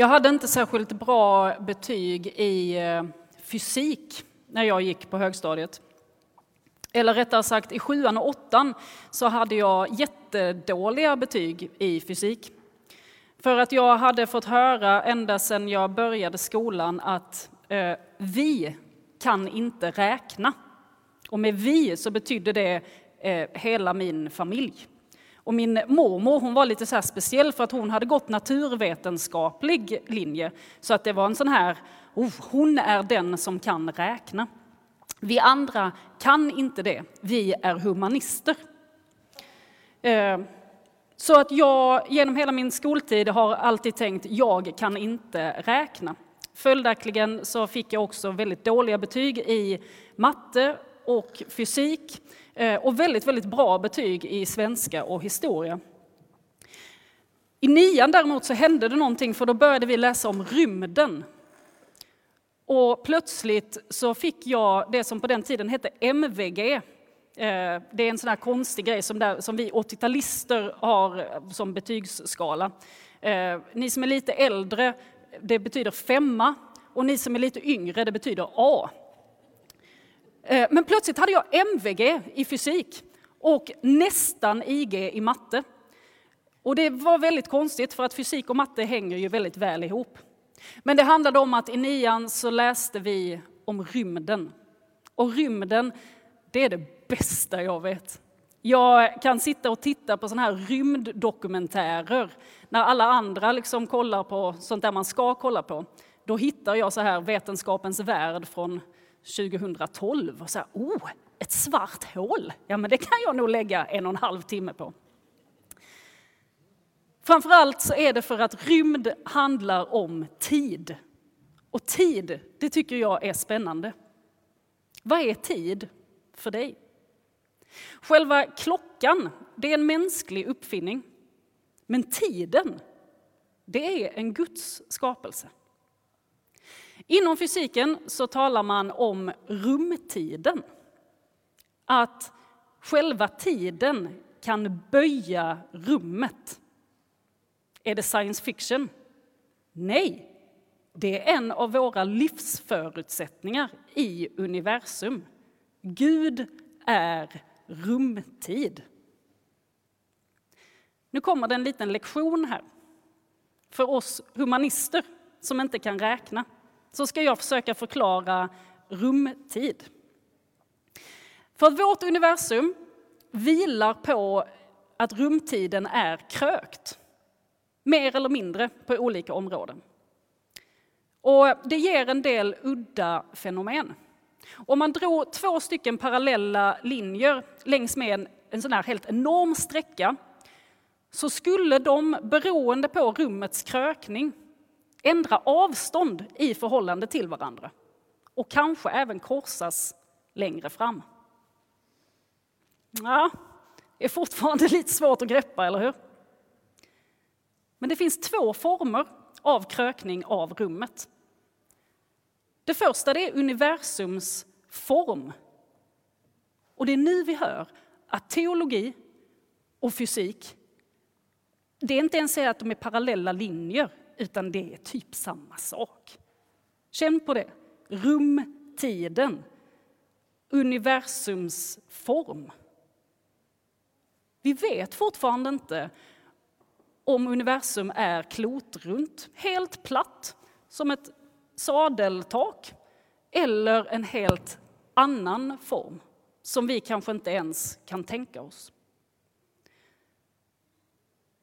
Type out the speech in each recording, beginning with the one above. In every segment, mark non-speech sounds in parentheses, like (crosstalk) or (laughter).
Jag hade inte särskilt bra betyg i eh, fysik när jag gick på högstadiet. Eller rättare sagt, i sjuan och åttan så hade jag jättedåliga betyg i fysik. För att jag hade fått höra ända sedan jag började skolan att eh, vi kan inte räkna. Och med vi så betydde det eh, hela min familj. Och min mormor hon var lite så speciell för att hon hade gått naturvetenskaplig linje. Så att det var en sån här, oh, hon är den som kan räkna. Vi andra kan inte det, vi är humanister. Eh, så att jag genom hela min skoltid har alltid tänkt, jag kan inte räkna. Följaktligen så fick jag också väldigt dåliga betyg i matte och fysik eh, och väldigt, väldigt bra betyg i svenska och historia. I nian däremot så hände det någonting för då började vi läsa om rymden. Och plötsligt så fick jag det som på den tiden hette MVG. Eh, det är en sån här konstig grej som, där, som vi 80-talister har eh, som betygsskala. Ni som är lite äldre, det betyder femma och ni som är lite yngre, det betyder A. Eh, men plötsligt hade jag MVG i fysik och nästan IG i matte. Och det var väldigt konstigt för att fysik och matte hänger ju väldigt väl ihop. Men det handlade om att i nian så läste vi om rymden. Och rymden, det är det bästa jag vet. Jag kan sitta och titta på såna här rymddokumentärer när alla andra liksom kollar på sånt där man ska kolla på. Då hittar jag så här Vetenskapens värld från 2012 och så här, oh, ett svart hål. Ja, men det kan jag nog lägga en och en halv timme på. Framförallt så är det för att rymd handlar om tid. Och tid, det tycker jag är spännande. Vad är tid för dig? Själva klockan, det är en mänsklig uppfinning. Men tiden, det är en Guds skapelse. Inom fysiken så talar man om rumtiden. Att själva tiden kan böja rummet. Är det science fiction? Nej, det är en av våra livsförutsättningar i universum. Gud är rumtid. Nu kommer det en liten lektion här. För oss humanister som inte kan räkna så ska jag försöka förklara rumtid. För vårt universum vilar på att rumtiden är krökt. Mer eller mindre på olika områden. Och det ger en del udda fenomen. Om man drog två stycken parallella linjer längs med en, en sån här helt enorm sträcka så skulle de, beroende på rummets krökning, ändra avstånd i förhållande till varandra och kanske även korsas längre fram. Ja, det är fortfarande (laughs) lite svårt att greppa, eller hur? Men det finns två former av krökning av rummet. Det första det är universums form. Och det är nu vi hör att teologi och fysik, det är inte ens så att de är parallella linjer, utan det är typ samma sak. Känn på det. Rumtiden. Universums form. Vi vet fortfarande inte om universum är klotrunt, helt platt, som ett sadeltak eller en helt annan form som vi kanske inte ens kan tänka oss.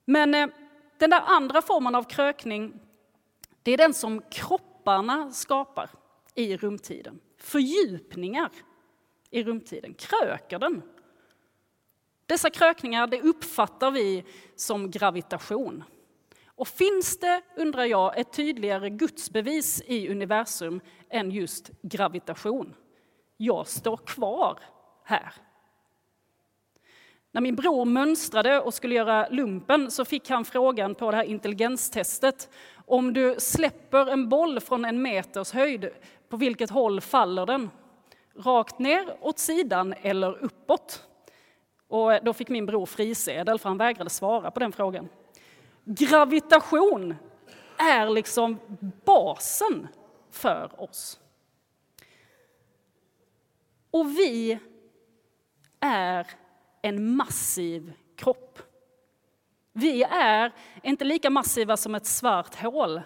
Men eh, den där andra formen av krökning, det är den som kropparna skapar i rumtiden. Fördjupningar i rumtiden. Kröker den? Dessa krökningar det uppfattar vi som gravitation. Och finns det, undrar jag, ett tydligare gudsbevis i universum än just gravitation? Jag står kvar här. När min bror mönstrade och skulle göra lumpen så fick han frågan på det här intelligenstestet om du släpper en boll från en meters höjd, på vilket håll faller den? Rakt ner, åt sidan eller uppåt? Och då fick min bror frisedel för han vägrade svara på den frågan. Gravitation, är liksom basen för oss. Och vi är en massiv kropp. Vi är inte lika massiva som ett svart hål.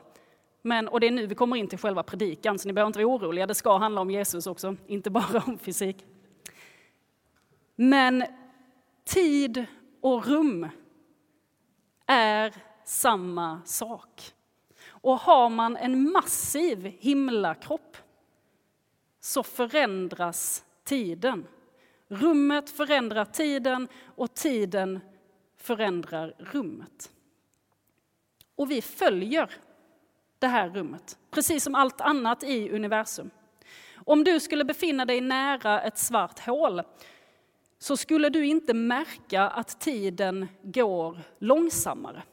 Men, och det är nu vi kommer in till själva predikan, så ni behöver inte vara oroliga. Det ska handla om Jesus också, inte bara om fysik. Men tid och rum är samma sak. Och har man en massiv himlakropp så förändras tiden. Rummet förändrar tiden och tiden förändrar rummet. Och vi följer det här rummet, precis som allt annat i universum. Om du skulle befinna dig nära ett svart hål så skulle du inte märka att tiden går långsammare.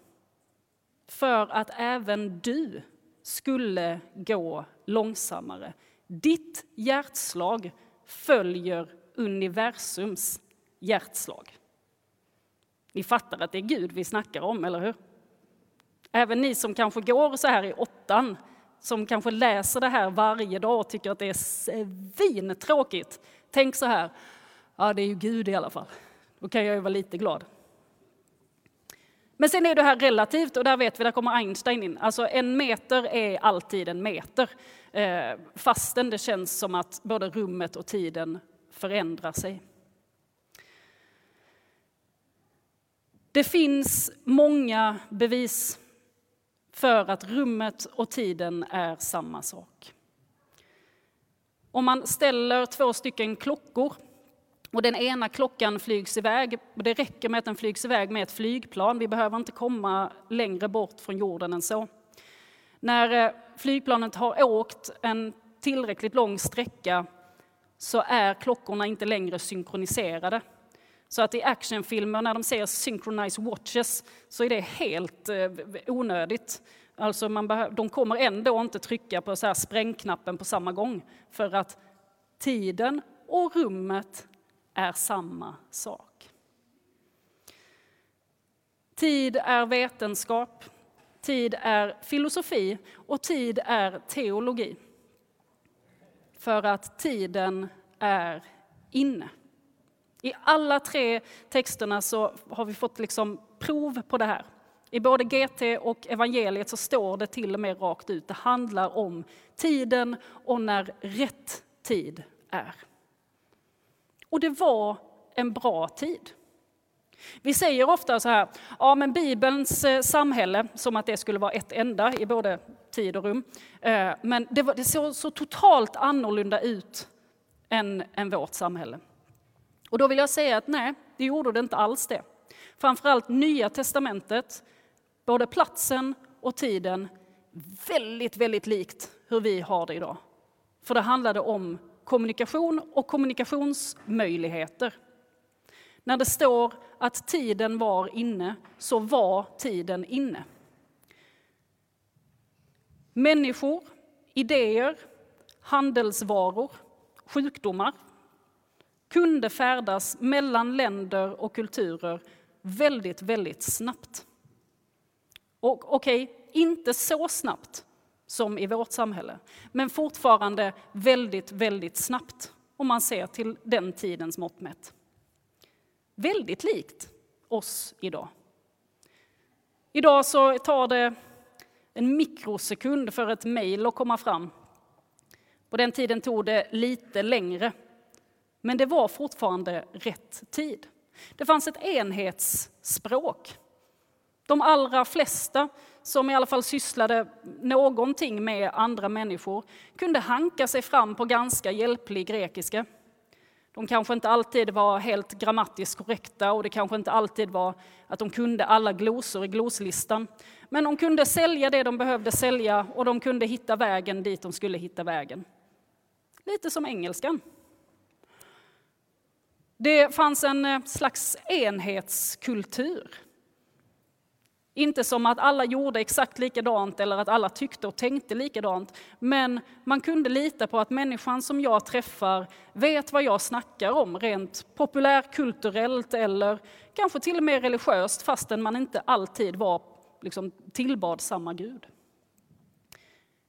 För att även du skulle gå långsammare. Ditt hjärtslag följer universums hjärtslag. Ni fattar att det är Gud vi snackar om, eller hur? Även ni som kanske går så här i åttan, som kanske läser det här varje dag och tycker att det är svintråkigt. Tänk så här, ja det är ju Gud i alla fall. Då kan jag ju vara lite glad. Men sen är det här relativt och där vet vi, där kommer Einstein in. Alltså en meter är alltid en meter. Eh, fastän det känns som att både rummet och tiden förändrar sig. Det finns många bevis för att rummet och tiden är samma sak. Om man ställer två stycken klockor och den ena klockan flygs iväg, och det räcker med att den flygs iväg med ett flygplan, vi behöver inte komma längre bort från jorden än så. När eh, flygplanet har åkt en tillräckligt lång sträcka så är klockorna inte längre synkroniserade. Så att i actionfilmer när de säger synchronized watches så är det helt eh, onödigt. Alltså man de kommer ändå inte trycka på så här sprängknappen på samma gång för att tiden och rummet är samma sak. Tid är vetenskap, tid är filosofi och tid är teologi. För att tiden är inne. I alla tre texterna så har vi fått liksom prov på det här. I både GT och evangeliet så står det till och med rakt ut, det handlar om tiden och när rätt tid är. Och det var en bra tid. Vi säger ofta så här, ja men Bibelns eh, samhälle, som att det skulle vara ett enda i både tid och rum. Eh, men det, var, det såg så totalt annorlunda ut än, än vårt samhälle. Och då vill jag säga att nej, det gjorde det inte alls det. Framförallt Nya Testamentet, både platsen och tiden, väldigt, väldigt likt hur vi har det idag. För det handlade om kommunikation och kommunikationsmöjligheter. När det står att tiden var inne, så var tiden inne. Människor, idéer, handelsvaror, sjukdomar kunde färdas mellan länder och kulturer väldigt, väldigt snabbt. Och okej, okay, inte så snabbt som i vårt samhälle, men fortfarande väldigt, väldigt snabbt om man ser till den tidens mått mätt. Väldigt likt oss idag. Idag så tar det en mikrosekund för ett mejl att komma fram. På den tiden tog det lite längre, men det var fortfarande rätt tid. Det fanns ett enhetsspråk. De allra flesta som i alla fall sysslade någonting med andra människor kunde hanka sig fram på ganska hjälplig grekiska. De kanske inte alltid var helt grammatiskt korrekta och det kanske inte alltid var att de kunde alla glosor i gloslistan. Men de kunde sälja det de behövde sälja och de kunde hitta vägen dit de skulle hitta vägen. Lite som engelskan. Det fanns en eh, slags enhetskultur inte som att alla gjorde exakt likadant eller att alla tyckte och tänkte likadant. Men man kunde lita på att människan som jag träffar vet vad jag snackar om rent populärkulturellt eller kanske till och med religiöst fastän man inte alltid var, liksom, tillbad samma Gud.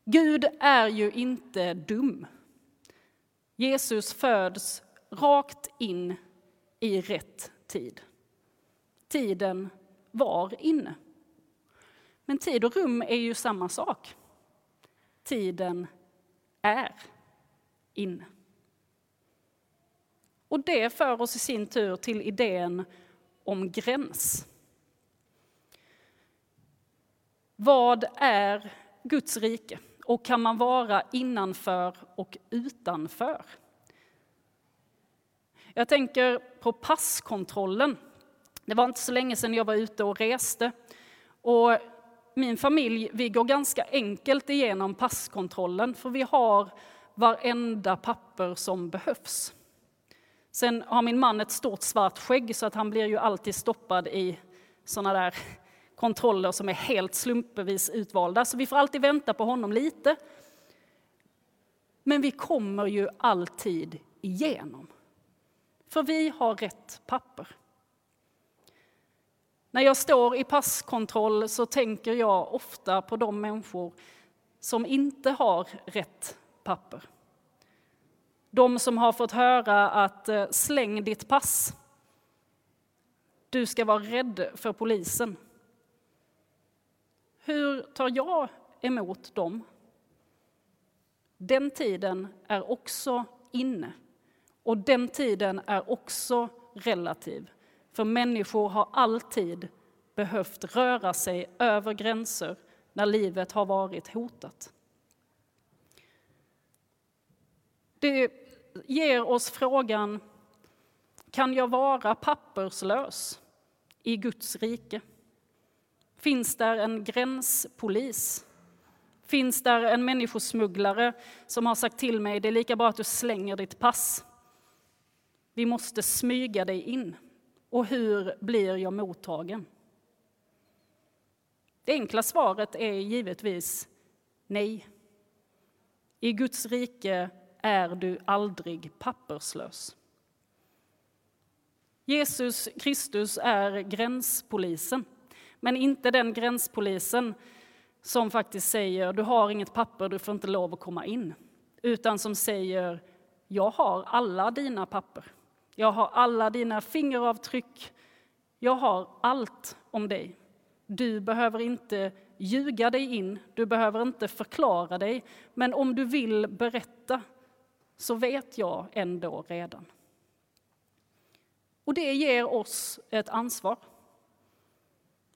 Gud är ju inte dum. Jesus föds rakt in i rätt tid. Tiden var inne. Men tid och rum är ju samma sak. Tiden är inne. Och det för oss i sin tur till idén om gräns. Vad är Guds rike? Och kan man vara innanför och utanför? Jag tänker på passkontrollen. Det var inte så länge sedan jag var ute och reste. Och min familj, vi går ganska enkelt igenom passkontrollen för vi har varenda papper som behövs. Sen har min man ett stort svart skägg så att han blir ju alltid stoppad i sådana där kontroller som är helt slumpvis utvalda, så vi får alltid vänta på honom lite. Men vi kommer ju alltid igenom. För vi har rätt papper. När jag står i passkontroll så tänker jag ofta på de människor som inte har rätt papper. De som har fått höra att eh, släng ditt pass. Du ska vara rädd för polisen. Hur tar jag emot dem? Den tiden är också inne. Och den tiden är också relativ. För människor har alltid behövt röra sig över gränser när livet har varit hotat. Det ger oss frågan, kan jag vara papperslös i Guds rike? Finns där en gränspolis? Finns där en människosmugglare som har sagt till mig, det är lika bra att du slänger ditt pass. Vi måste smyga dig in. Och hur blir jag mottagen? Det enkla svaret är givetvis nej. I Guds rike är du aldrig papperslös. Jesus Kristus är gränspolisen, men inte den gränspolisen som faktiskt säger du har inget papper, du får inte lov att komma in. Utan som säger jag har alla dina papper. Jag har alla dina fingeravtryck. Jag har allt om dig. Du behöver inte ljuga dig in, du behöver inte förklara dig. Men om du vill berätta så vet jag ändå redan. Och det ger oss ett ansvar.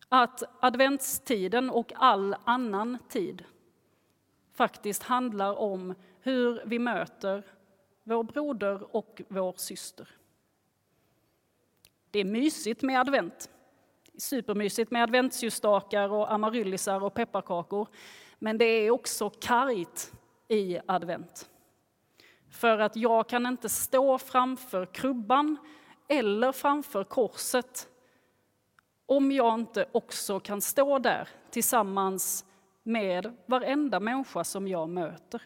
Att adventstiden och all annan tid faktiskt handlar om hur vi möter vår broder och vår syster. Det är mysigt med advent. Supermysigt med adventsljusstakar och amaryllisar och pepparkakor. Men det är också kargt i advent. För att jag kan inte stå framför krubban eller framför korset om jag inte också kan stå där tillsammans med varenda människa som jag möter.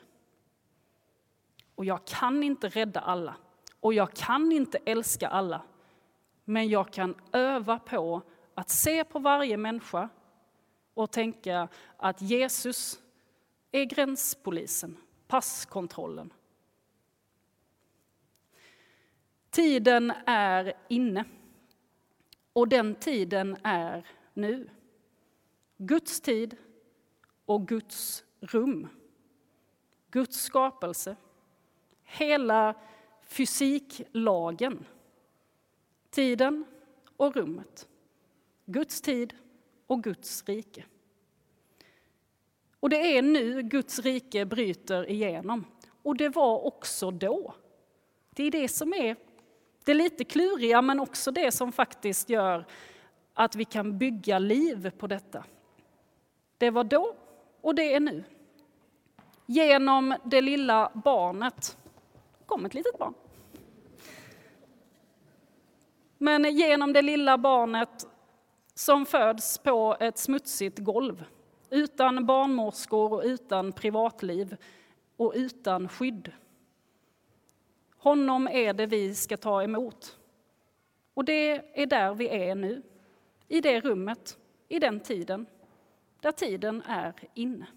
Och jag kan inte rädda alla och jag kan inte älska alla. Men jag kan öva på att se på varje människa och tänka att Jesus är gränspolisen, passkontrollen. Tiden är inne. Och den tiden är nu. Guds tid och Guds rum. Guds skapelse. Hela fysiklagen. Tiden och rummet. Guds tid och Guds rike. Och det är nu Guds rike bryter igenom. Och det var också då. Det är det som är det lite kluriga, men också det som faktiskt gör att vi kan bygga liv på detta. Det var då och det är nu. Genom det lilla barnet kom ett litet barn. Men genom det lilla barnet som föds på ett smutsigt golv utan barnmorskor och utan privatliv och utan skydd. Honom är det vi ska ta emot. Och det är där vi är nu, i det rummet, i den tiden, där tiden är inne.